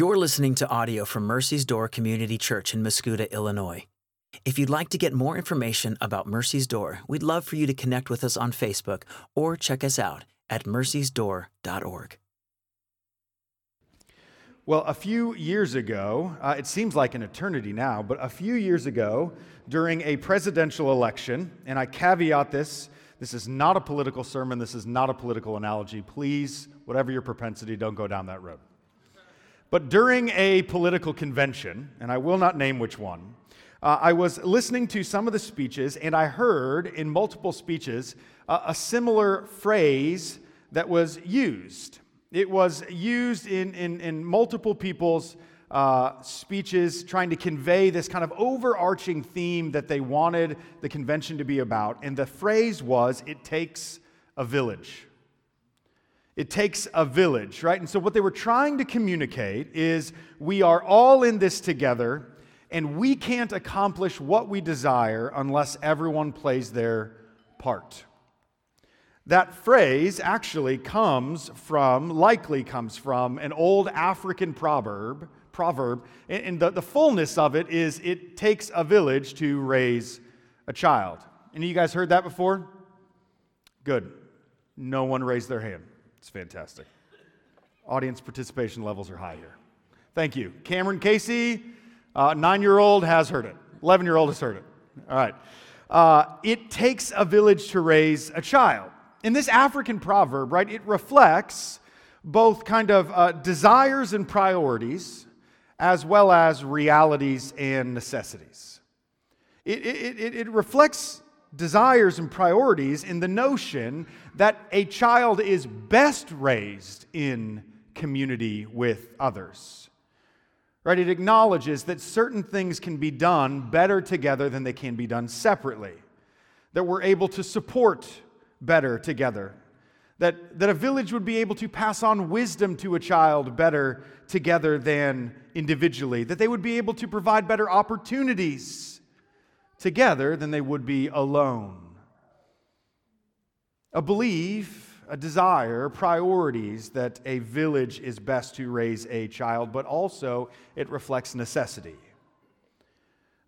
You're listening to audio from Mercy's Door Community Church in Mascoutah, Illinois. If you'd like to get more information about Mercy's Door, we'd love for you to connect with us on Facebook or check us out at mercysdoor.org. Well, a few years ago, uh, it seems like an eternity now, but a few years ago, during a presidential election, and I caveat this this is not a political sermon, this is not a political analogy. Please, whatever your propensity, don't go down that road. But during a political convention, and I will not name which one, uh, I was listening to some of the speeches, and I heard in multiple speeches uh, a similar phrase that was used. It was used in, in, in multiple people's uh, speeches trying to convey this kind of overarching theme that they wanted the convention to be about. And the phrase was, it takes a village. It takes a village, right? And so, what they were trying to communicate is we are all in this together, and we can't accomplish what we desire unless everyone plays their part. That phrase actually comes from, likely comes from, an old African proverb proverb. And the, the fullness of it is it takes a village to raise a child. Any of you guys heard that before? Good. No one raised their hand. It's fantastic. Audience participation levels are high here. Thank you. Cameron Casey, uh, nine year old, has heard it. 11 year old has heard it. All right. Uh, it takes a village to raise a child. In this African proverb, right, it reflects both kind of uh, desires and priorities as well as realities and necessities. It, it, it, it, reflects desires and priorities in the notion that a child is best raised in community with others. Right? It acknowledges that certain things can be done better together than they can be done separately, that we're able to support better together that, that a village would be able to pass on wisdom to a child better together than individually, that they would be able to provide better opportunities together than they would be alone. A belief, a desire, priorities that a village is best to raise a child, but also it reflects necessity.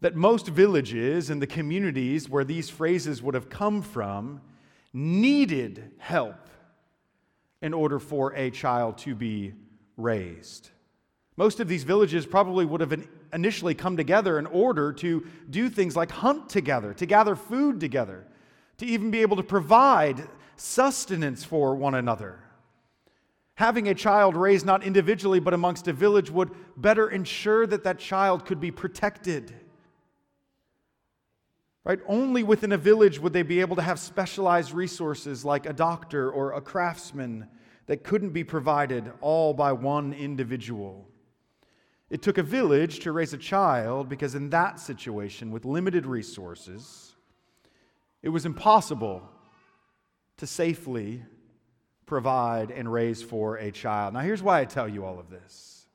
That most villages and the communities where these phrases would have come from needed help in order for a child to be raised. Most of these villages probably would have initially come together in order to do things like hunt together, to gather food together, to even be able to provide sustenance for one another. Having a child raised not individually but amongst a village would better ensure that that child could be protected. Right? Only within a village would they be able to have specialized resources like a doctor or a craftsman that couldn't be provided all by one individual. It took a village to raise a child because, in that situation, with limited resources, it was impossible to safely provide and raise for a child. Now, here's why I tell you all of this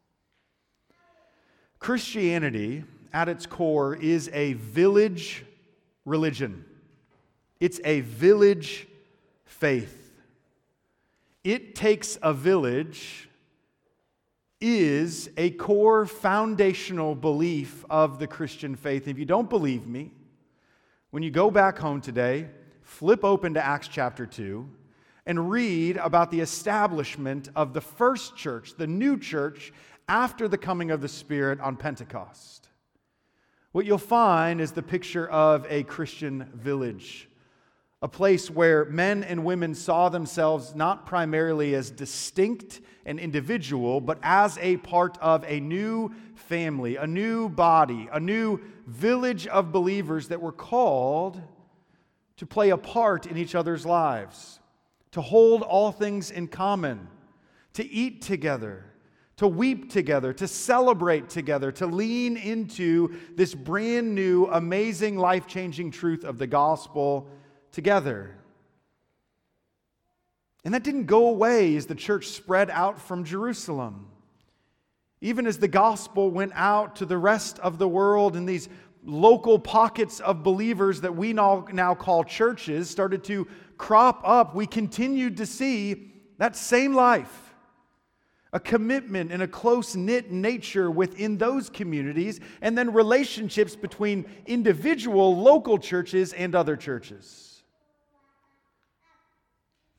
Christianity, at its core, is a village religion, it's a village faith. It takes a village is a core foundational belief of the Christian faith. If you don't believe me, when you go back home today, flip open to Acts chapter 2 and read about the establishment of the first church, the new church, after the coming of the Spirit on Pentecost. What you'll find is the picture of a Christian village, a place where men and women saw themselves not primarily as distinct and individual, but as a part of a new family, a new body, a new village of believers that were called to play a part in each other's lives, to hold all things in common, to eat together to weep together, to celebrate together, to lean into this brand new, amazing, life changing truth of the gospel together. And that didn't go away as the church spread out from Jerusalem. Even as the gospel went out to the rest of the world and these local pockets of believers that we now, now call churches started to crop up, we continued to see that same life a commitment and a close knit nature within those communities, and then relationships between individual local churches and other churches.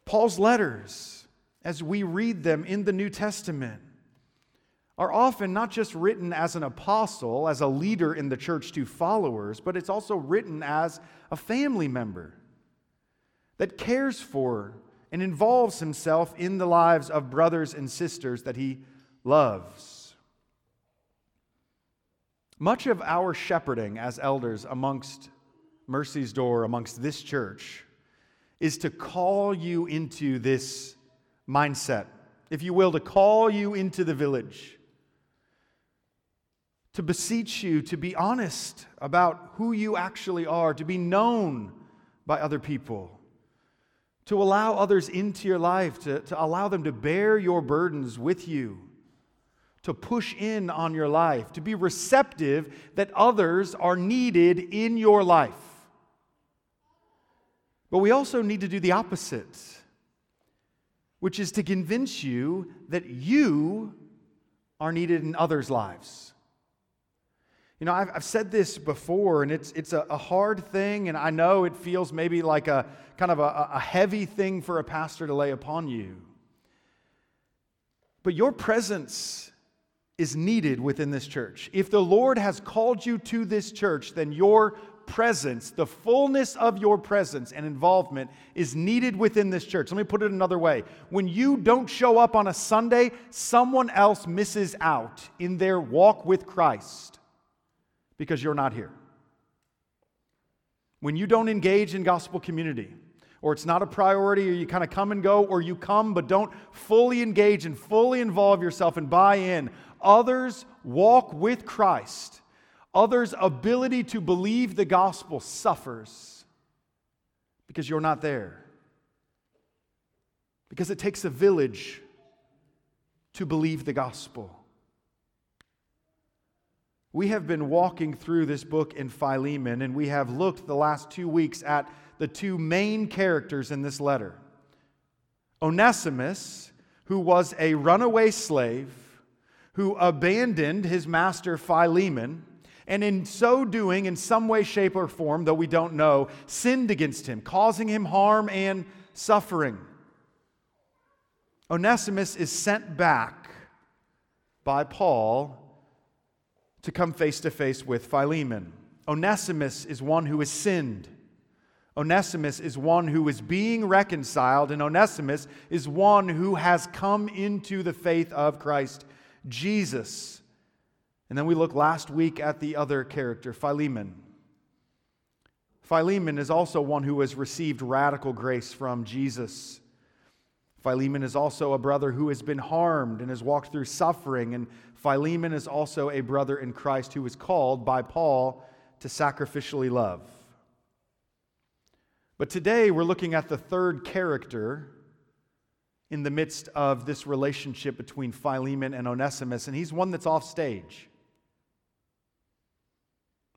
Paul's letters, as we read them in the New Testament, are often not just written as an apostle, as a leader in the church to followers, but it's also written as a family member that cares for and involves himself in the lives of brothers and sisters that he loves. Much of our shepherding as elders amongst Mercy's Door, amongst this church, is to call you into this mindset, if you will, to call you into the village. To beseech you to be honest about who you actually are, to be known by other people, to allow others into your life, to, to allow them to bear your burdens with you, to push in on your life, to be receptive that others are needed in your life. But we also need to do the opposite, which is to convince you that you are needed in others' lives. You know, I've, I've said this before, and it's, it's a, a, hard thing, and I know it feels maybe like a kind of a, a heavy thing for a pastor to lay upon you. But your presence is needed within this church. If the Lord has called you to this church, then your presence, the fullness of your presence and involvement is needed within this church. Let me put it another way. When you don't show up on a Sunday, someone else misses out in their walk with Christ because you're not here. When you don't engage in gospel community, or it's not a priority, or you kind of come and go, or you come but don't fully engage and fully involve yourself and buy in, others walk with Christ. Others' ability to believe the gospel suffers because you're not there. Because it takes a village to believe the gospel. We have been walking through this book in Philemon, and we have looked the last two weeks at the two main characters in this letter Onesimus, who was a runaway slave, who abandoned his master Philemon, and in so doing, in some way, shape, or form, though we don't know, sinned against him, causing him harm and suffering. Onesimus is sent back by Paul to come face to face with Philemon. Onesimus is one who has sinned. Onesimus is one who is being reconciled, and Onesimus is one who has come into the faith of Christ Jesus. And then we look last week at the other character, Philemon. Philemon is also one who has received radical grace from Jesus. Philemon is also a brother who has been harmed and has walked through suffering. And Philemon is also a brother in Christ who was called by Paul to sacrificially love. But today we're looking at the third character in the midst of this relationship between Philemon and Onesimus, and he's one that's off stage.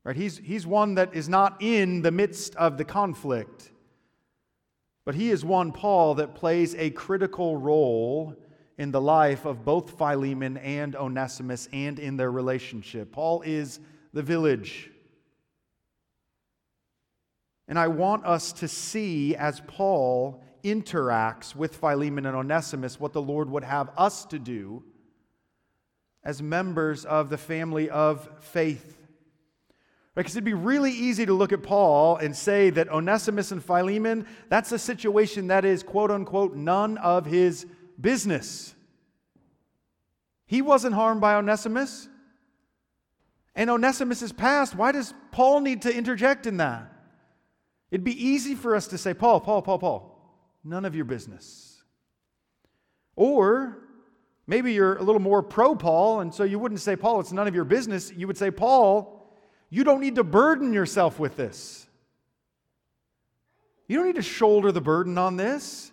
Right? He's, he's one that is not in the midst of the conflict. But he is one, Paul, that plays a critical role in the life of both Philemon and Onesimus and in their relationship. Paul is the village. And I want us to see as Paul interacts with Philemon and Onesimus what the Lord would have us to do as members of the family of faith. Because it'd be really easy to look at Paul and say that Onesimus and Philemon, that's a situation that is, quote unquote, none of his business. He wasn't harmed by Onesimus. And Onesimus' past, why does Paul need to interject in that? It'd be easy for us to say, Paul, Paul, Paul, Paul, none of your business. Or maybe you're a little more pro Paul, and so you wouldn't say, Paul, it's none of your business. You would say, Paul, you don't need to burden yourself with this. You don't need to shoulder the burden on this.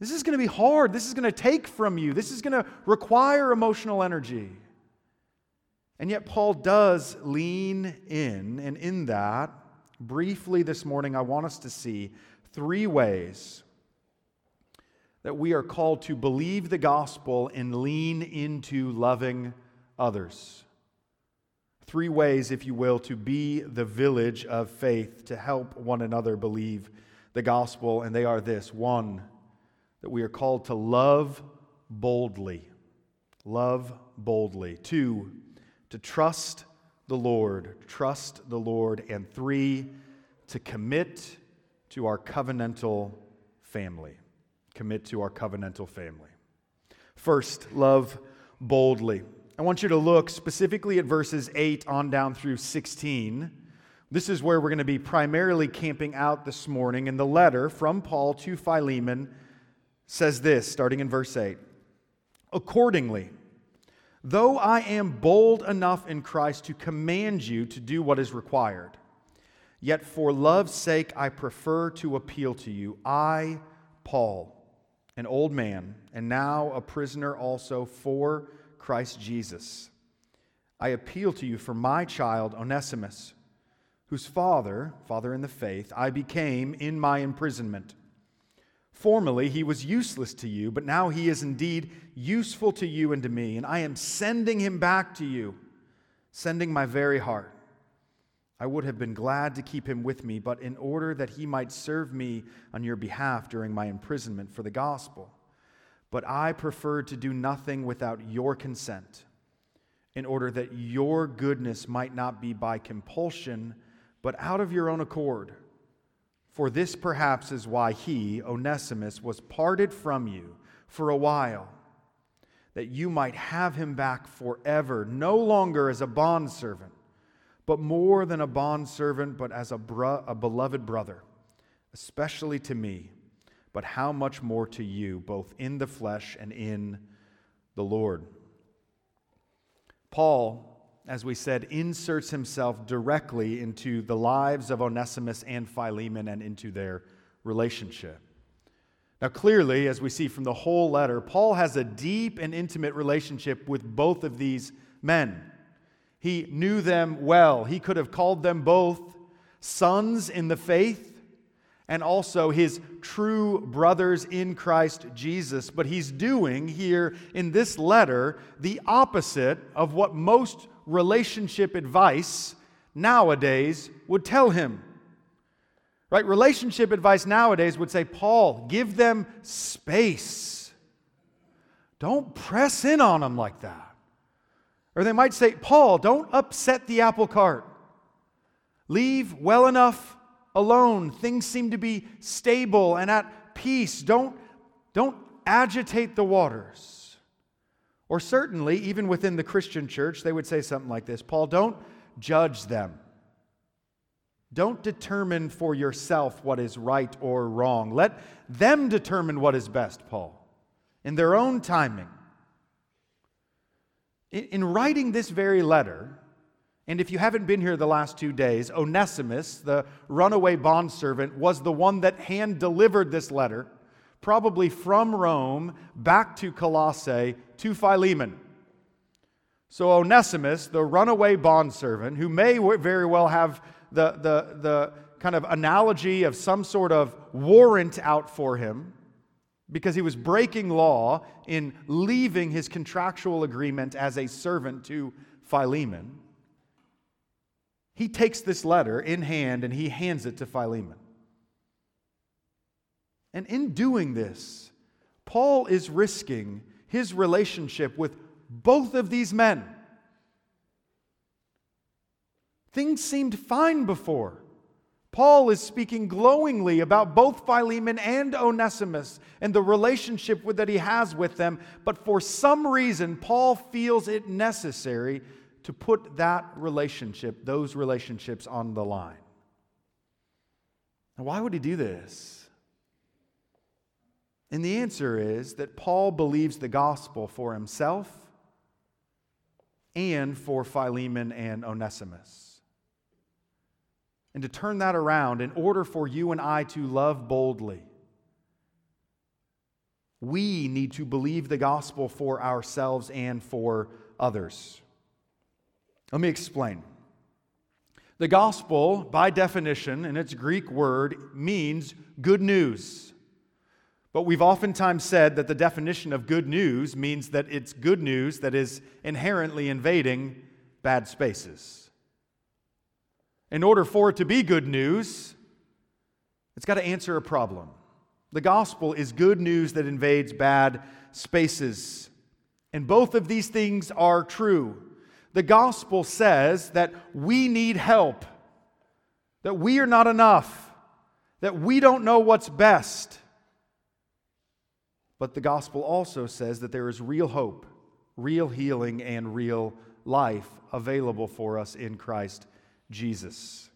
This is going to be hard. This is going to take from you. This is going to require emotional energy. And yet, Paul does lean in, and in that, briefly this morning, I want us to see three ways that we are called to believe the gospel and lean into loving others. Three ways, if you will, to be the village of faith, to help one another believe the gospel, and they are this one, that we are called to love boldly. Love boldly. Two, to trust the Lord. Trust the Lord. And three, to commit to our covenantal family. Commit to our covenantal family. First, love boldly. I want you to look specifically at verses 8 on down through 16. This is where we're going to be primarily camping out this morning. And the letter from Paul to Philemon says this, starting in verse 8 Accordingly, though I am bold enough in Christ to command you to do what is required, yet for love's sake I prefer to appeal to you. I, Paul, an old man, and now a prisoner also for Christ Jesus. I appeal to you for my child, Onesimus, whose father, father in the faith, I became in my imprisonment. Formerly he was useless to you, but now he is indeed useful to you and to me, and I am sending him back to you, sending my very heart. I would have been glad to keep him with me, but in order that he might serve me on your behalf during my imprisonment for the gospel. But I preferred to do nothing without your consent, in order that your goodness might not be by compulsion, but out of your own accord. For this perhaps is why he, Onesimus, was parted from you for a while, that you might have him back forever, no longer as a bondservant, but more than a bondservant, but as a, bro- a beloved brother, especially to me but how much more to you, both in the flesh and in the Lord. Paul, as we said, inserts himself directly into the lives of Onesimus and Philemon and into their relationship. Now, clearly, as we see from the whole letter, Paul has a deep and intimate relationship with both of these men. He knew them well. He could have called them both sons in the faith and also his true brothers in Christ Jesus. But he's doing here in this letter the opposite of what most relationship advice nowadays would tell him. Right? Relationship advice nowadays would say, Paul, give them space. Don't press in on them like that. Or they might say, Paul, don't upset the apple cart. Leave well enough alone. Things seem to be stable and at peace. Don't, don't agitate the waters. Or certainly, even within the Christian church, they would say something like this Paul, don't judge them. Don't determine for yourself what is right or wrong. Let them determine what is best, Paul, in their own timing. In writing this very letter, and if you haven't been here the last two days, Onesimus, the runaway bondservant, was the one that hand delivered this letter, probably from Rome back to Colossae to Philemon. So, Onesimus, the runaway bondservant, who may very well have the, the, the kind of analogy of some sort of warrant out for him because he was breaking law in leaving his contractual agreement as a servant to Philemon he takes this letter in hand and he hands it to Philemon. And in doing this, Paul is risking his relationship with both of these men. Things seemed fine before. Paul is speaking glowingly about both Philemon and Onesimus and the relationship that he has with them, but for some reason, Paul feels it necessary to put that relationship, those relationships on the line. Now, why would he do this? And the answer is that Paul believes the gospel for himself and for Philemon and Onesimus. And to turn that around, in order for you and I to love boldly, we need to believe the gospel for ourselves and for others. Let me explain. The gospel, by definition, in its Greek word, means good news. But we've oftentimes said that the definition of good news means that it's good news that is inherently invading bad spaces. In order for it to be good news, it's got to answer a problem. The gospel is good news that invades bad spaces. And both of these things are true. The gospel says that we need help, that we are not enough, that we don't know what's best. But the gospel also says that there is real hope, real healing, and real life available for us in Christ Jesus.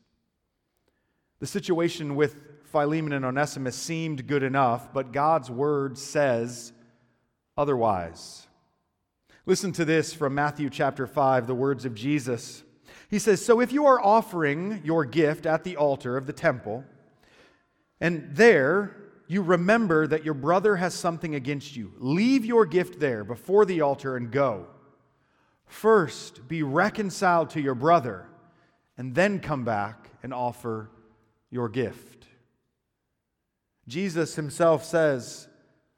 The situation with Philemon and Onesimus seemed good enough, but God's word says otherwise. Listen to this from Matthew chapter 5, the words of Jesus. He says, So if you are offering your gift at the altar of the temple, and there you remember that your brother has something against you, leave your gift there before the altar and go. First, be reconciled to your brother, and then come back and offer your gift. Jesus himself says,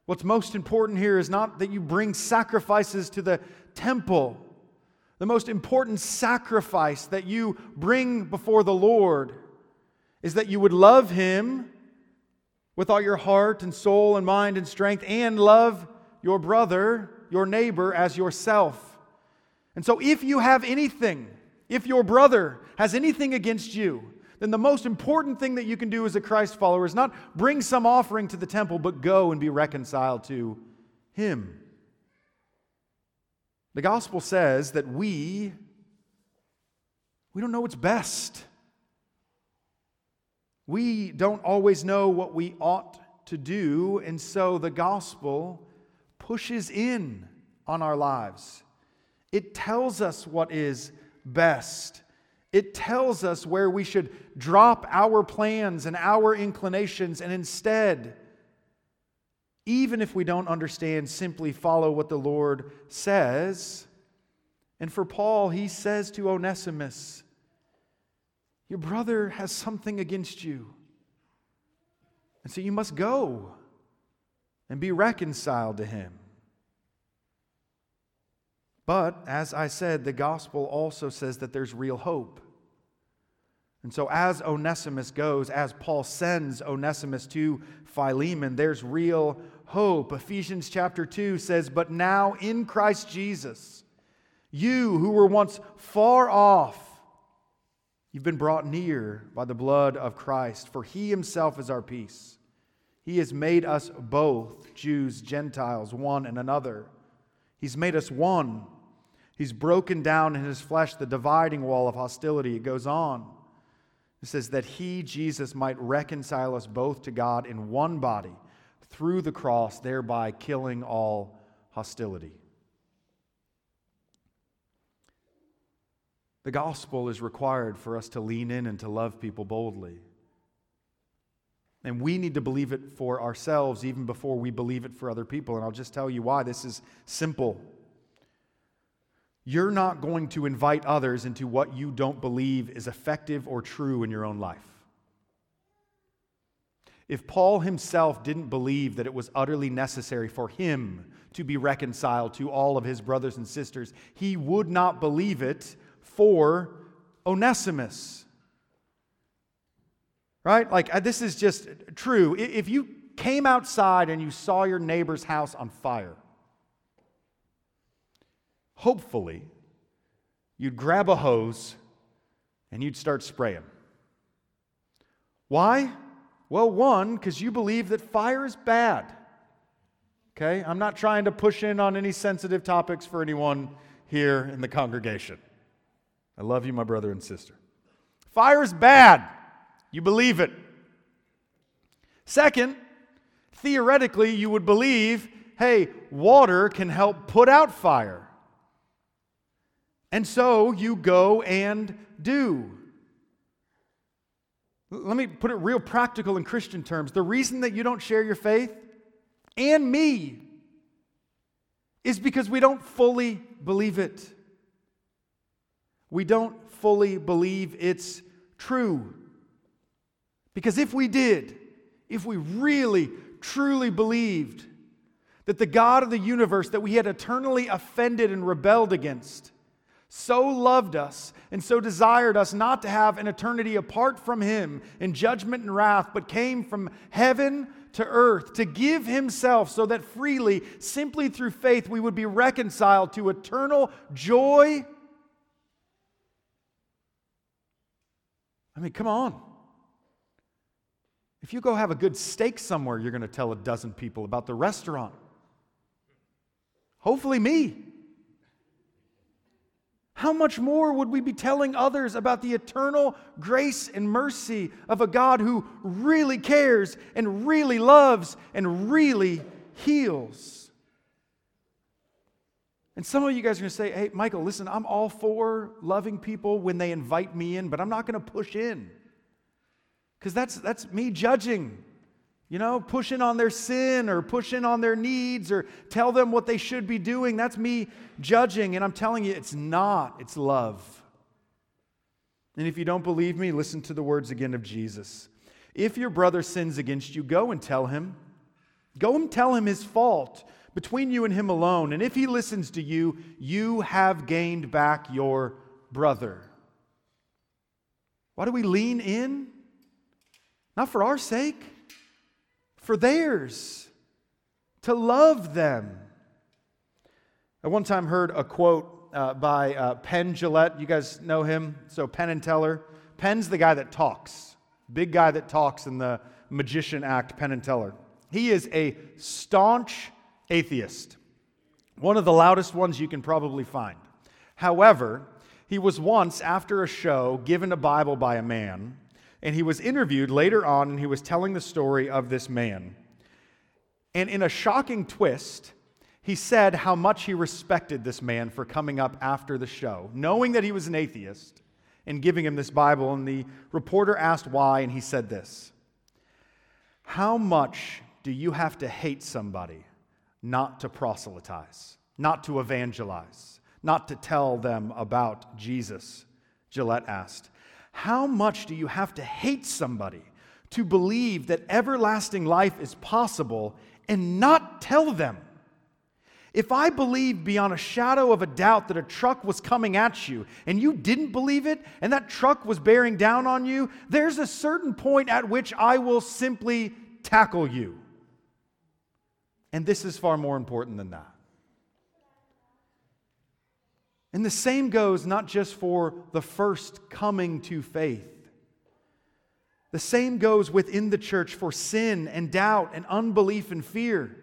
What's most important here is not that you bring sacrifices to the temple. The most important sacrifice that you bring before the Lord is that you would love Him with all your heart and soul and mind and strength, and love your brother, your neighbor, as yourself. And so, if you have anything, if your brother has anything against you, then the most important thing that you can do as a Christ follower is not bring some offering to the temple, but go and be reconciled to Him. The gospel says that we we don't know what's best. We don't always know what we ought to do, and so the gospel pushes in on our lives. It tells us what is best. It tells us where we should drop our plans and our inclinations and instead, even if we don't understand, simply follow what the Lord says. And for Paul, he says to Onesimus, your brother has something against you. And so you must go and be reconciled to him. But, as I said, the gospel also says that there's real hope. And so, as Onesimus goes, as Paul sends Onesimus to Philemon, there's real hope. Ephesians chapter 2 says, But now in Christ Jesus, you who were once far off, You've been brought near by the blood of Christ, for he himself is our peace. He has made us both, Jews, Gentiles, one and another. He's made us one. He's broken down in his flesh the dividing wall of hostility. It goes on. It says that he, Jesus, might reconcile us both to God in one body through the cross, thereby killing all hostility. The gospel is required for us to lean in and to love people boldly. And we need to believe it for ourselves even before we believe it for other people. And I'll just tell you why. This is simple. You're not going to invite others into what you don't believe is effective or true in your own life. If Paul himself didn't believe that it was utterly necessary for him to be reconciled to all of his brothers and sisters, he would not believe it for Onesimus. Right? Like, uh, this is just true. If you came outside and you saw your neighbor's house on fire, hopefully, you'd grab a hose and you'd start spraying. Why? Well, one, because you believe that fire is bad. Okay? I'm not trying to push in on any sensitive topics for anyone here in the congregation. I love you, my brother and sister. Fire is bad. You believe it. Second, theoretically, you would believe hey, water can help put out fire. And so you go and do. Let me put it real practical in Christian terms. The reason that you don't share your faith and me is because we don't fully believe it we don't fully believe it's true. Because if we did, if we really, truly believed that the God of the universe that we had eternally offended and rebelled against so loved us and so desired us not to have an eternity apart from Him in judgment and wrath, but came from heaven to earth to give Himself so that freely, simply through faith, we would be reconciled to eternal joy. I mean, come on. If you go have a good steak somewhere, you're going to tell a dozen people about the restaurant. Hopefully, me. How much more would we be telling others about the eternal grace and mercy of a God who really cares and really loves and really heals? And some of you guys are going to say, hey, Michael, listen, I'm all for loving people when they invite me in, but I'm not going to push in. Because that's, that's me judging you know, pushing on their sin or pushing on their needs or tell them what they should be doing. That's me judging. And I'm telling you, it's not, it's love. And if you don't believe me, listen to the words again of Jesus. If your brother sins against you, go and tell him. Go and tell him his fault between you and him alone. And if he listens to you, you have gained back your brother. Why do we lean in? Not for our sake for theirs, to love them. I one time heard a quote uh, by uh, Penn Jillette. You guys know him? So, Penn and Teller. Penn's the guy that talks, big guy that talks in the magician act, Penn and Teller. He is a staunch atheist, one of the loudest ones you can probably find. However, he was once, after a show, given a Bible by a man and he was interviewed later on, and he was telling the story of this man. And in a shocking twist, he said how much he respected this man for coming up after the show, knowing that he was an atheist, and giving him this Bible. And the reporter asked why, and he said this How much do you have to hate somebody not to proselytize, not to evangelize, not to tell them about Jesus? Jillette asked. How much do you have to hate somebody to believe that everlasting life is possible and not tell them? If I believed beyond a shadow of a doubt that a truck was coming at you and you didn't believe it and that truck was bearing down on you, there's a certain point at which I will simply tackle you. And this is far more important than that. And the same goes not just for the first coming to faith. The same goes within the church for sin and doubt and unbelief and fear.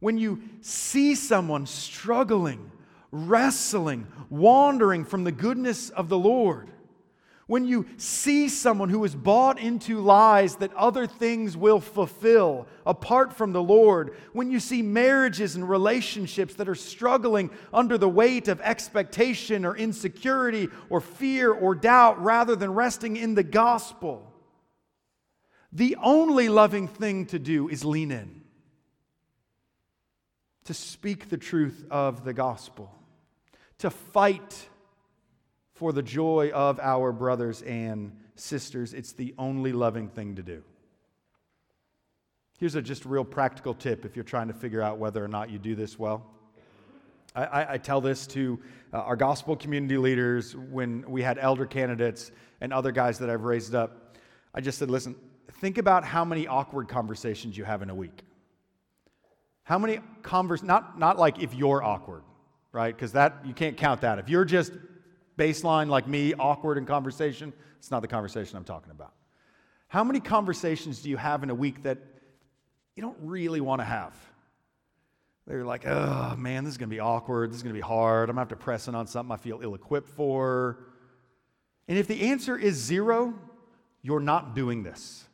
When you see someone struggling, wrestling, wandering from the goodness of the Lord, when you see someone who is bought into lies that other things will fulfill apart from the Lord, when you see marriages and relationships that are struggling under the weight of expectation or insecurity or fear or doubt rather than resting in the gospel, the only loving thing to do is lean in, to speak the truth of the gospel, to fight for the joy of our brothers and sisters. It's the only loving thing to do. Here's a just real practical tip if you're trying to figure out whether or not you do this well. I, I, I tell this to uh, our gospel community leaders when we had elder candidates and other guys that I've raised up. I just said, listen, think about how many awkward conversations you have in a week. How many convers not not like if you're awkward, right? Because that you can't count that. If you're just baseline like me, awkward in conversation, it's not the conversation I'm talking about. How many conversations do you have in a week that you don't really want to have? They're like, oh man, this is going to be awkward. This is going to be hard. I'm going to have to press in on something I feel ill equipped for. And if the answer is zero, you're not doing this.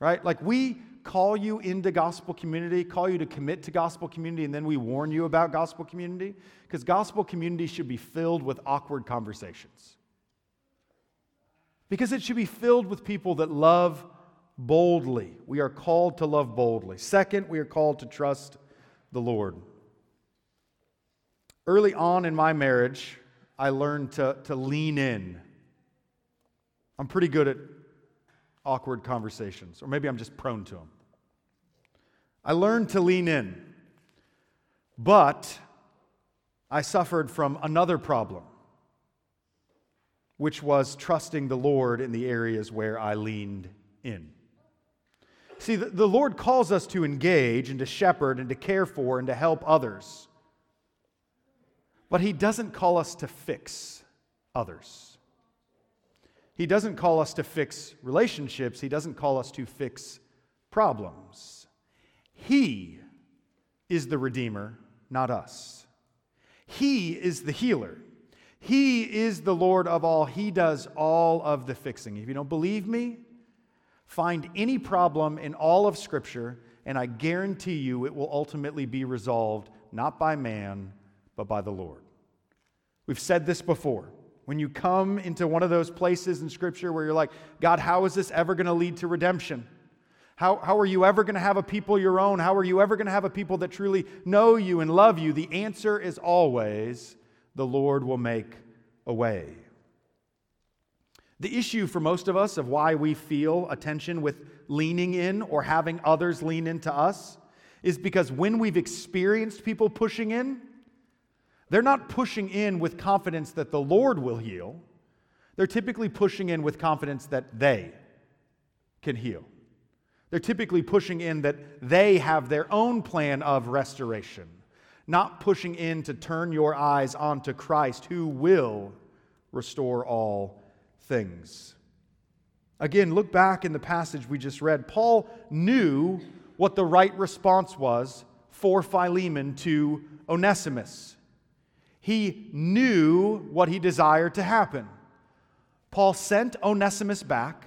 Right? Like we call you into gospel community, call you to commit to gospel community, and then we warn you about gospel community? Because gospel community should be filled with awkward conversations. Because it should be filled with people that love boldly. We are called to love boldly. Second, we are called to trust the Lord. Early on in my marriage, I learned to, to lean in. I'm pretty good at awkward conversations, or maybe I'm just prone to them. I learned to lean in. But I suffered from another problem, which was trusting the Lord in the areas where I leaned in. See, the, Lord calls us to engage and to shepherd and to care for and to help others. But He doesn't call us to fix others. He doesn't call us to fix relationships. He doesn't call us to fix problems. He is the Redeemer, not us. He is the healer. He is the Lord of all. He does all of the fixing. If you don't believe me, find any problem in all of Scripture, and I guarantee you it will ultimately be resolved not by man, but by the Lord. We've said this before. When you come into one of those places in Scripture where you're like, God, how is this ever going to lead to redemption? How, how are you ever going to have a people your own? How are you ever going to have a people that truly know you and love you? The answer is always the Lord will make a way. The issue for most of us of why we feel a tension with leaning in or having others lean into us is because when we've experienced people pushing in, they're not pushing in with confidence that the Lord will heal. They're typically pushing in with confidence that they can heal. They're typically pushing in that they have their own plan of restoration, not pushing in to turn your eyes onto Christ who will restore all things. Again, look back in the passage we just read. Paul knew what the right response was for Philemon to Onesimus. He knew what he desired to happen. Paul sent Onesimus back.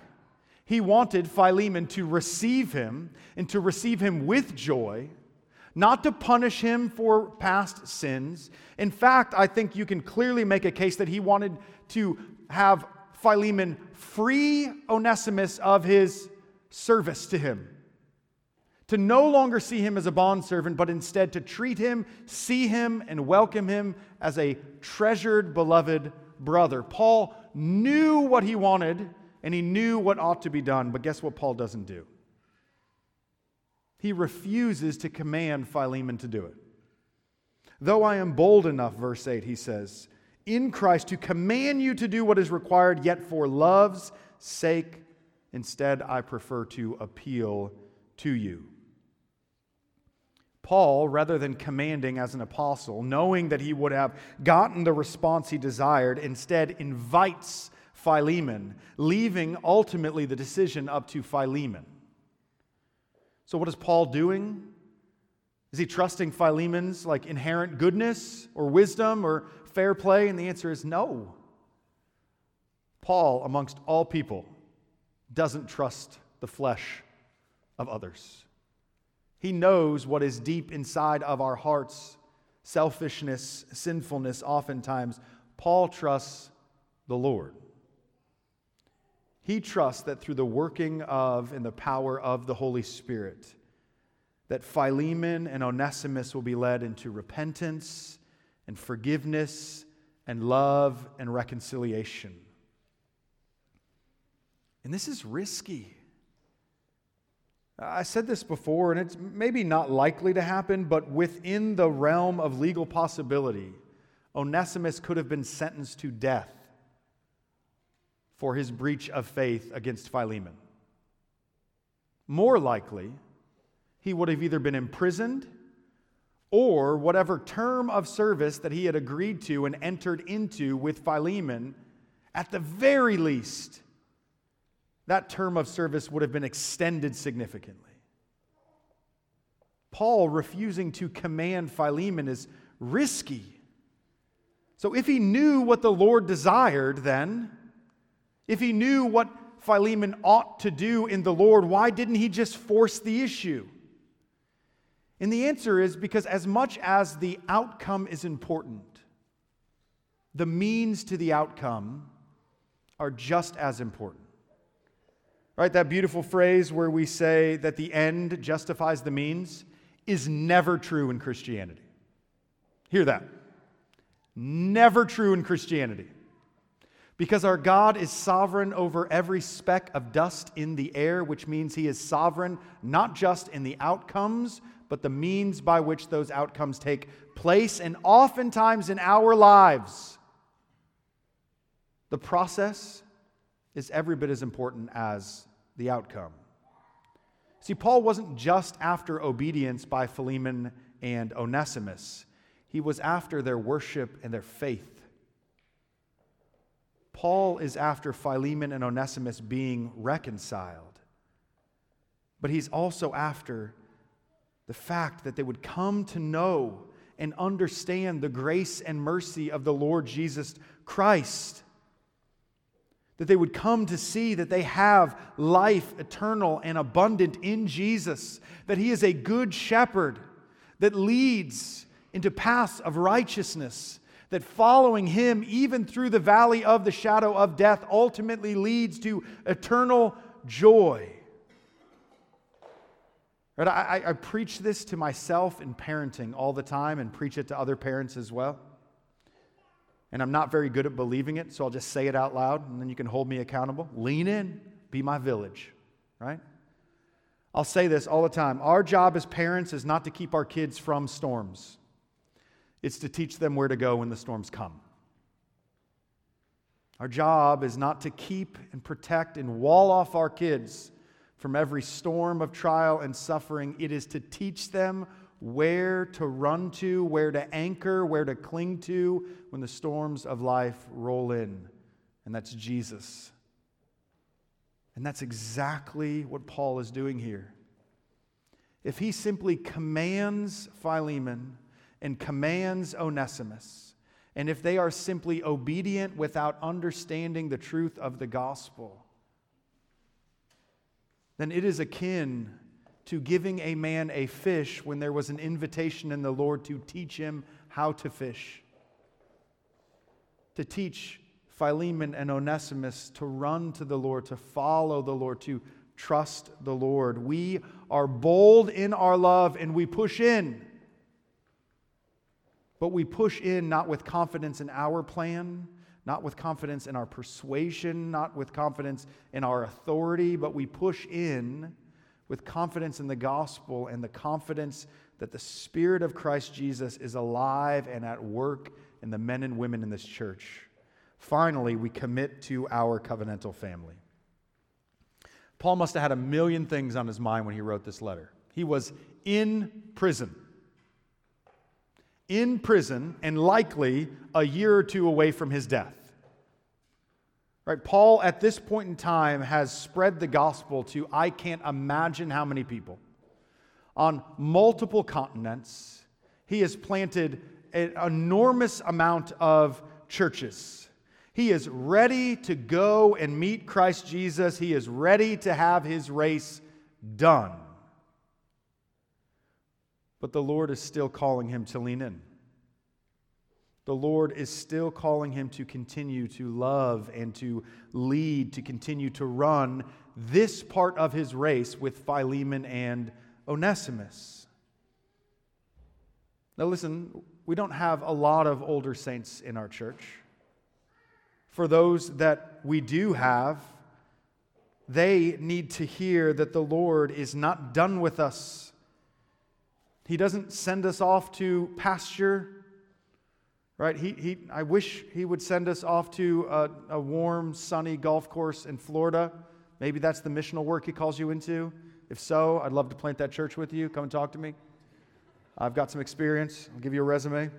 He wanted Philemon to receive him and to receive him with joy, not to punish him for past sins. In fact, I think you can clearly make a case that he wanted to have Philemon free Onesimus of his service to him. To no longer see him as a bondservant, but instead to treat him, see him, and welcome him as a treasured, beloved brother. Paul knew what he wanted and he knew what ought to be done, but guess what Paul doesn't do? He refuses to command Philemon to do it. Though I am bold enough, verse 8, he says, in Christ to command you to do what is required, yet for love's sake, instead, I prefer to appeal to you. Paul, rather than commanding as an apostle, knowing that he would have gotten the response he desired, instead invites Philemon, leaving ultimately the decision up to Philemon. So, what is Paul doing? Is he trusting Philemon's like inherent goodness or wisdom or fair play? And the answer is no. Paul, amongst all people, doesn't trust the flesh of others. He knows what is deep inside of our hearts selfishness, sinfulness, oftentimes. Paul trusts the Lord. He trusts that through the working of and the power of the Holy Spirit, that Philemon and Onesimus will be led into repentance and forgiveness and love and reconciliation. And this is risky. I said this before, and it's maybe not likely to happen, but within the realm of legal possibility, Onesimus could have been sentenced to death for his breach of faith against Philemon. More likely, he would have either been imprisoned or whatever term of service that he had agreed to and entered into with Philemon, at the very least, that term of service would have been extended significantly. Paul refusing to command Philemon is risky. So, if he knew what the Lord desired, then, if he knew what Philemon ought to do in the Lord, why didn't he just force the issue? And the answer is because, as much as the outcome is important, the means to the outcome are just as important. Right? That beautiful phrase where we say that the end justifies the means is never true in Christianity. Hear that. Never true in Christianity. Because our God is sovereign over every speck of dust in the air, which means he is sovereign not just in the outcomes, but the means by which those outcomes take place, and oftentimes in our lives. The process is every bit as important as the outcome. See, Paul wasn't just after obedience by Philemon and Onesimus, he was after their worship and their faith. Paul is after Philemon and Onesimus being reconciled, but he's also after the fact that they would come to know and understand the grace and mercy of the Lord Jesus Christ. That they would come to see that they have life eternal and abundant in Jesus, that He is a good shepherd that leads into paths of righteousness, that following Him, even through the valley of the shadow of death, ultimately leads to eternal joy. Right? I, I, preach this to myself in parenting all the time and preach it to other parents as well. And I'm not very good at believing it, so I'll just say it out loud and then you can hold me accountable. Lean in, be my village, right? I'll say this all the time. Our job as parents is not to keep our kids from storms, it's to teach them where to go when the storms come. Our job is not to keep and protect and wall off our kids from every storm of trial and suffering. It is to teach them where to run to, where to anchor, where to cling to when the storms of life roll in. And that's Jesus. And that's exactly what Paul is doing here. If he simply commands Philemon and commands Onesimus, and if they are simply obedient without understanding the truth of the gospel, then it is akin to giving a man a fish when there was an invitation in the Lord to teach him how to fish. To teach Philemon and Onesimus to run to the Lord, to follow the Lord, to trust the Lord. We are bold in our love and we push in. But we push in not with confidence in our plan, not with confidence in our persuasion, not with confidence in our authority, but we push in with confidence in the gospel and the confidence that the Spirit of Christ Jesus is alive and at work in the men and women in this church. Finally, we commit to our covenantal family. Paul must have had a million things on his mind when he wrote this letter. He was in prison. In prison, and likely a year or two away from his death. Right? Paul, at this point in time, has spread the gospel to I can't imagine how many people. On multiple continents, he has planted an enormous amount of churches. He is ready to go and meet Christ Jesus. He is ready to have his race done. But the Lord is still calling him to lean in the Lord is still calling him to continue to love and to lead, to continue to run this part of his race with Philemon and Onesimus. Now, listen, we don't have a lot of older saints in our church. For those that we do have, they need to hear that the Lord is not done with us. He doesn't send us off to pasture right? He, he, I wish he would send us off to a, a warm, sunny golf course in Florida. Maybe that's the missional work he calls you into. If so, I'd love to plant that church with you. Come and talk to me. I've got some experience. I'll give you a resume.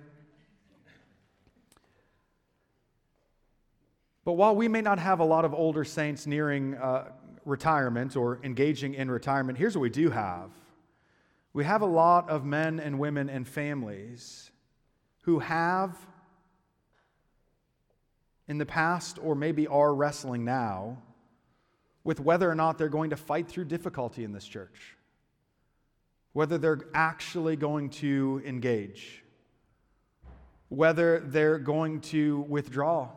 But while we may not have a lot of older saints nearing uh, retirement or engaging in retirement, here's what we do have we have a lot of men and women and families who have in the past or maybe are wrestling now with whether or not they're going to fight through difficulty in this church, whether they're actually going to engage, whether they're going to withdraw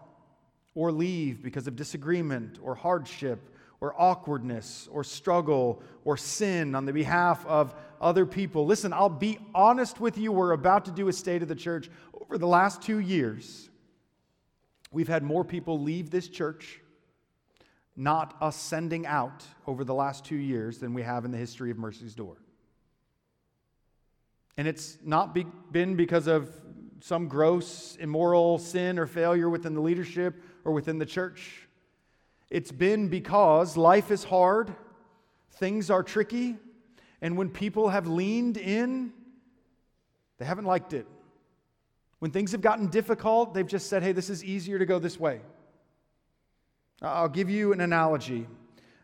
or leave because of disagreement or hardship or awkwardness or struggle or sin on the behalf of other people. Listen, I'll be honest with you. We're about to do a state of the church over the last two years We've had more people leave this church, not us sending out over the last two years, than we have in the history of Mercy's Door. And it's not be, been because of some gross immoral sin or failure within the leadership or within the church. It's been because life is hard, things are tricky, and when people have leaned in, they haven't liked it. When things have gotten difficult, they've just said, hey, this is easier to go this way. I'll give you an analogy.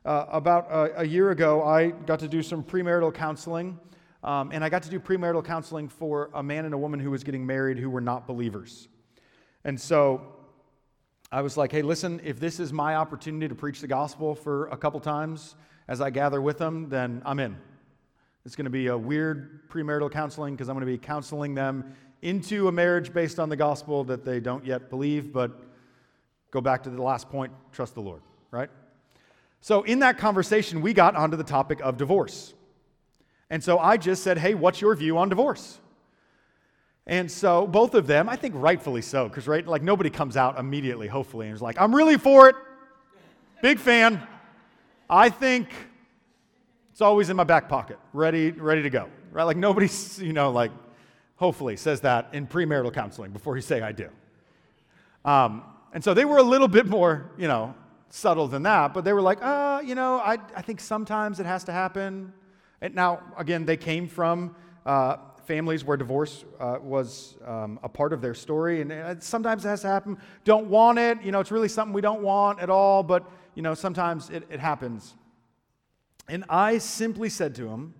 Uh, about a, a, year ago, I got to do some premarital counseling, um, and I got to do premarital counseling for a man and a woman who was getting married who were not believers. And so I was like, hey, listen, if this is my opportunity to preach the gospel for a couple times as I gather with them, then I'm in. It's going to be a weird premarital counseling because I'm going to be counseling them into a marriage based on the gospel that they don't yet believe, but go back to the last point trust the Lord, right? So, in that conversation, we got onto the topic of divorce. And so I just said, hey, what's your view on divorce? And so both of them, I think rightfully so, because right, like nobody comes out immediately, hopefully, and is like, I'm really for it. Big fan. I think it's always in my back pocket, ready, ready to go. Right? Like nobody's, you know, like hopefully says that in premarital counseling before you say I do. Um, and so they were a little bit more, you know, subtle than that, but they were like, uh, you know, I, I think sometimes it has to happen. And now, again, they came from uh, families where divorce uh, was um, a part of their story, and sometimes it has to happen. Don't want it, you know, it's really something we don't want at all, but, you know, sometimes it, it happens. And I simply said to him,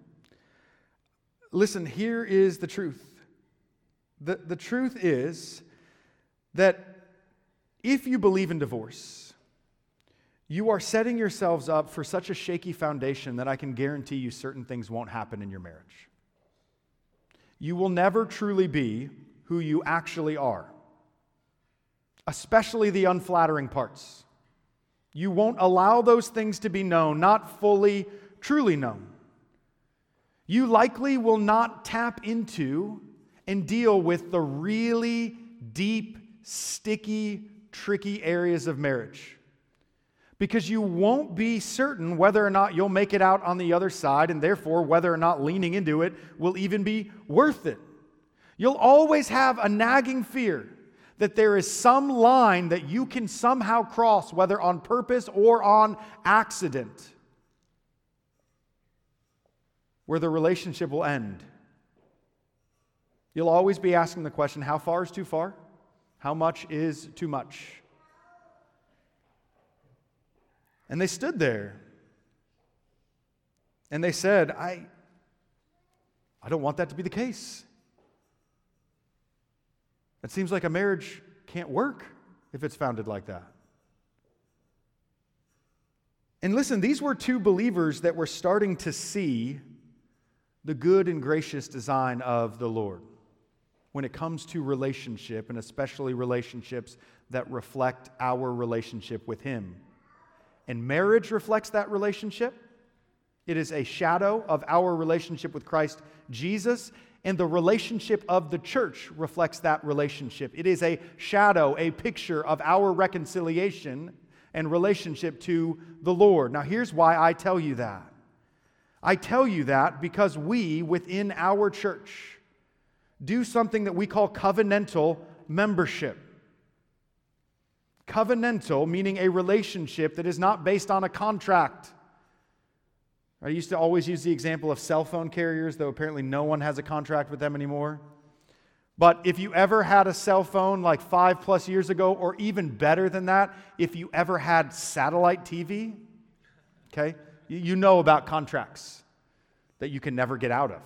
Listen, here is the truth. The, the truth is that if you believe in divorce, you are setting yourselves up for such a shaky foundation that I can guarantee you certain things won't happen in your marriage. You will never truly be who you actually are, especially the unflattering parts. You won't allow those things to be known, not fully, truly known. You likely will not tap into and deal with the really deep, sticky, tricky areas of marriage because you won't be certain whether or not you'll make it out on the other side, and therefore whether or not leaning into it will even be worth it. You'll always have a nagging fear that there is some line that you can somehow cross, whether on purpose or on accident, where the relationship will end. You'll always be asking the question how far is too far? How much is too much? And they stood there. And they said, I, I don't want that to be the case. It seems like a marriage can't work if it's founded like that. And listen, these were two believers that were starting to see the good and gracious design of the Lord when it comes to relationship, and especially relationships that reflect our relationship with Him. And marriage reflects that relationship. It is a shadow of our relationship with Christ Jesus, and the relationship of the church reflects that relationship. It is a shadow, a picture of our reconciliation and relationship to the Lord. Now, here's why I tell you that. I tell you that because we, within our church, do something that we call covenantal membership. Covenantal, meaning a relationship that is not based on a contract. I used to always use the example of cell phone carriers, though apparently no one has a contract with them anymore. But if you ever had a cell phone like five plus years ago, or even better than that, if you ever had satellite TV, okay, you know about contracts that you can never get out of,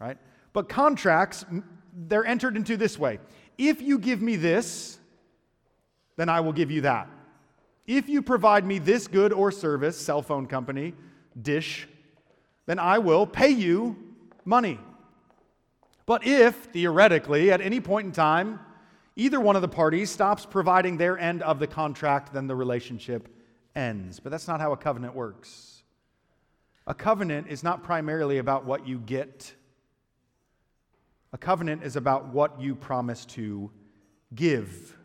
right? But contracts, they're entered into this way if you give me this, then I will give you that. If you provide me this good or service, cell phone company, dish, then I will pay you money. But if, theoretically, at any point in time, either one of the parties stops providing their end of the contract, then the relationship ends. But that's not how a covenant works. A covenant is not primarily about what you get, a covenant is about what you promise to give.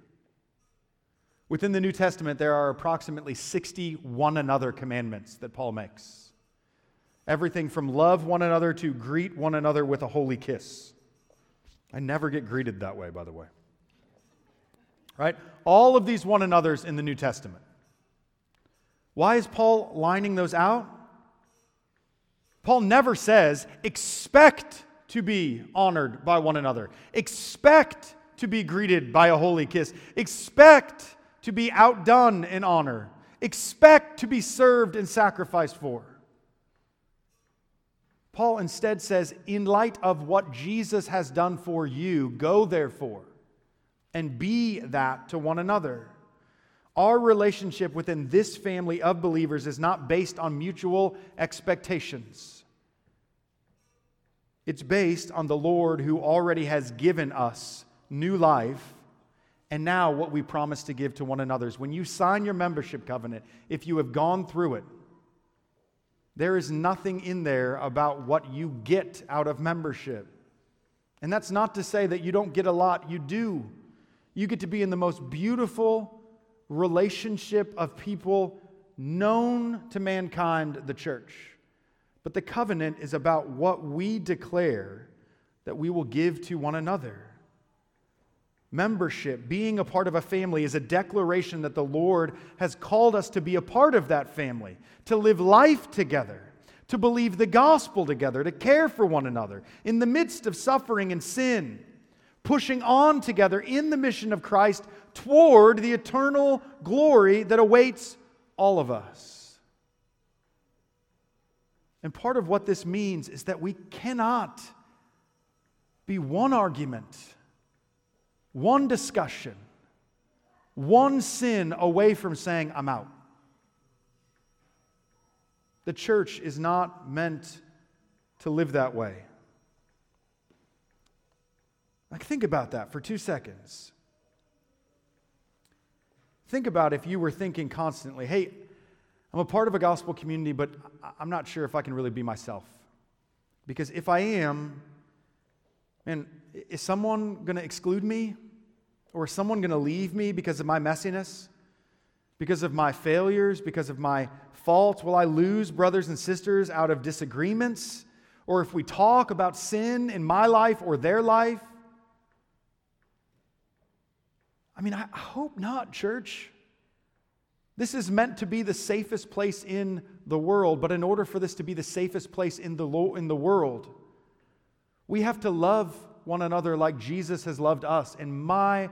Within the New Testament, there are approximately 60 one another commandments that Paul makes. Everything from love one another to greet one another with a holy kiss. I never get greeted that way, by the way. Right? All of these one another's in the New Testament. Why is Paul lining those out? Paul never says, expect to be honored by one another, expect to be greeted by a holy kiss, expect to be outdone in honor, expect to be served and sacrificed for. Paul instead says, in light of what Jesus has done for you, go therefore and be that to one another. Our relationship within this family of believers is not based on mutual expectations. It's based on the Lord who already has given us new life and now what we promise to give to one another. Is When you sign your membership covenant, if you have gone through it, there is nothing in there about what you get out of membership. And that's not to say that you don't get a lot, you do. You get to be in the most beautiful relationship of people known to mankind, the church. But the covenant is about what we declare that we will give to one another. Membership, being a part of a family, is a declaration that the Lord has called us to be a part of that family, to live life together, to believe the gospel together, to care for one another in the midst of suffering and sin, pushing on together in the mission of Christ toward the eternal glory that awaits all of us. And part of what this means is that we cannot be one argument one discussion, one sin away from saying, I'm out. The church is not meant to live that way. Like, think about that for two seconds. Think about if you were thinking constantly, hey, I'm a part of a gospel community, but I'm not sure if I can really be myself. Because if I am, man, is someone going to exclude me? Or is someone going to leave me because of my messiness? Because of my failures? Because of my faults? Will I lose brothers and sisters out of disagreements? Or if we talk about sin in my life or their life? I mean, I hope not, church. This is meant to be the safest place in the world, but in order for this to be the safest place in the, in the world, we have to love one another like Jesus has loved us. And my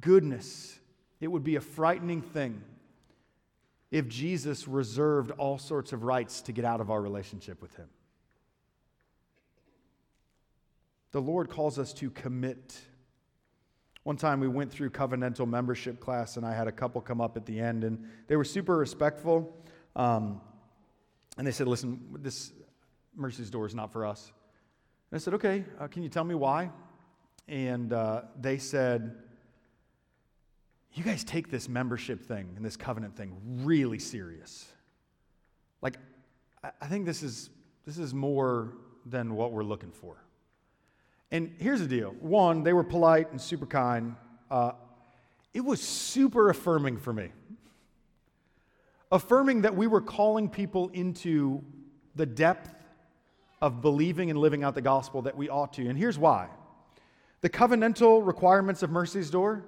goodness, it would be a frightening thing if Jesus reserved all sorts of rights to get out of our relationship with Him. The Lord calls us to commit. One time we went through covenantal membership class, and I had a couple come up at the end, and they were super respectful. Um, and they said, Listen, this Mercy's Door is not for us. I said, Okay, uh, can you tell me why? And uh, they said, You guys take this membership thing and this covenant thing really serious. Like, I, I think this is, this is more than what we're looking for. And here's the deal one, they were polite and super kind. Uh, it was super affirming for me. Affirming that we were calling people into the depth of believing and living out the gospel that we ought to. And here's why the covenantal requirements of Mercy's Door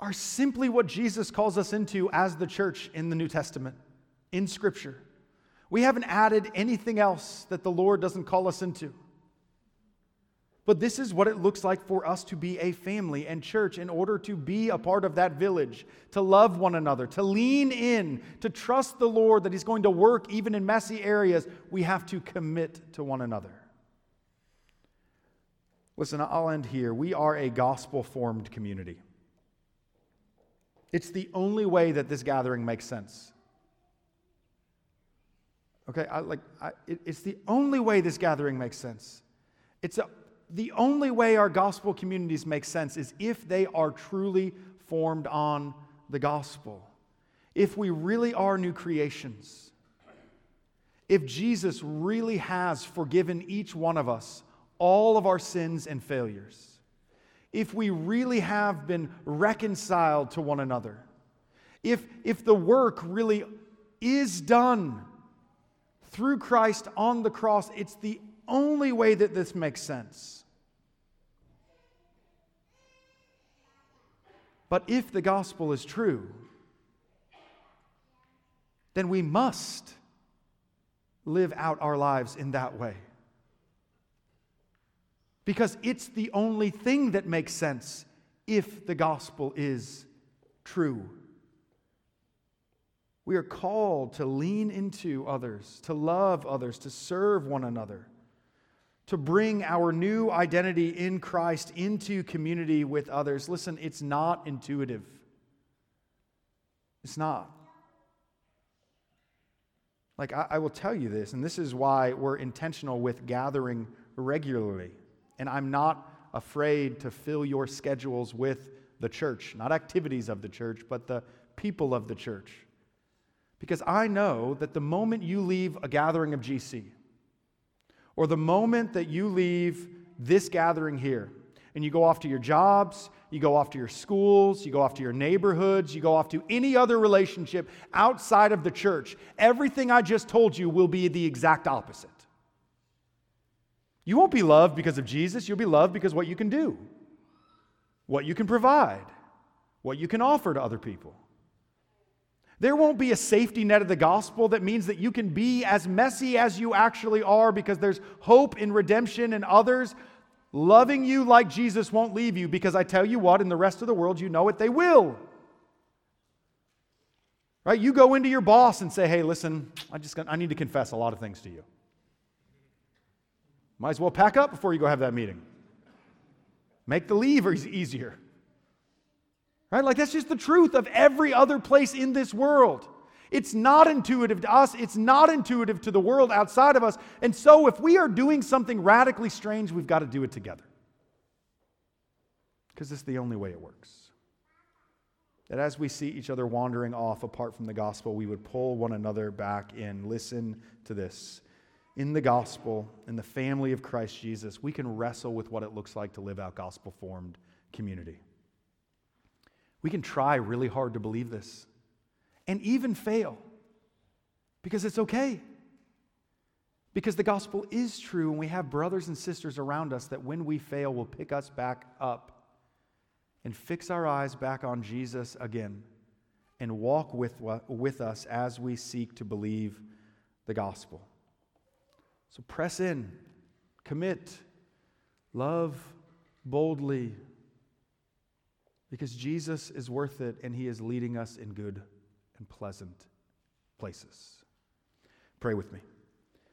are simply what Jesus calls us into as the church in the New Testament, in Scripture. We haven't added anything else that the Lord doesn't call us into. But this is what it looks like for us to be a family and church in order to be a part of that village, to love one another, to lean in, to trust the Lord that He's going to work even in messy areas. We have to commit to one another. Listen, I'll end here. We are a gospel formed community. It's the only way that this gathering makes sense. Okay, I, like I, it, it's the only way this gathering makes sense. It's a, the only way our gospel communities make sense is if they are truly formed on the gospel. If we really are new creations. If Jesus really has forgiven each one of us all of our sins and failures. If we really have been reconciled to one another. if, if the work really is done through Christ on the cross, it's the only way that this makes sense. But if the gospel is true, then we must live out our lives in that way. Because it's the only thing that makes sense if the gospel is true. We are called to lean into others, to love others, to serve one another, to bring our new identity in Christ into community with others. Listen, it's not intuitive. It's not. Like, I, I, will tell you this, and this is why we're intentional with gathering regularly. And I'm not afraid to fill your schedules with the church, not activities of the church, but the people of the church. Because I know that the moment you leave a gathering of GC, or the moment that you leave this gathering here, and you go off to your jobs, you go off to your schools, you go off to your neighborhoods, you go off to any other relationship outside of the church, everything I just told you will be the exact opposite. You won't be loved because of Jesus, you'll be loved because what you can do, what you can provide, what you can offer to other people. There won't be a safety net of the gospel that means that you can be as messy as you actually are because there's hope in redemption and others Loving you like Jesus won't leave you because I tell you what, in the rest of the world, you know it, they will. Right? You go into your boss and say, hey, listen, I just I need to confess a lot of things to you. Might as well pack up before you go have that meeting. Make the leave easier. Right? Like that's just the truth of every other place in this world. It's not intuitive to us, it's not intuitive to the world outside of us. And so, if we are doing something radically strange, we've got to do it together. Because it's the only way it works. That as we see each other wandering off apart from the gospel, we would pull one another back in. Listen to this. In the gospel, in the family of Christ Jesus, we can wrestle with what it looks like to live out gospel formed community. We can try really hard to believe this and even fail because it's okay. Because the gospel is true, and we have brothers and sisters around us that when we fail will pick us back up and fix our eyes back on Jesus again and walk with, with us as we seek to believe the gospel. So press in, commit, love boldly, because Jesus is worth it and he is leading us in good and pleasant places. Pray with me.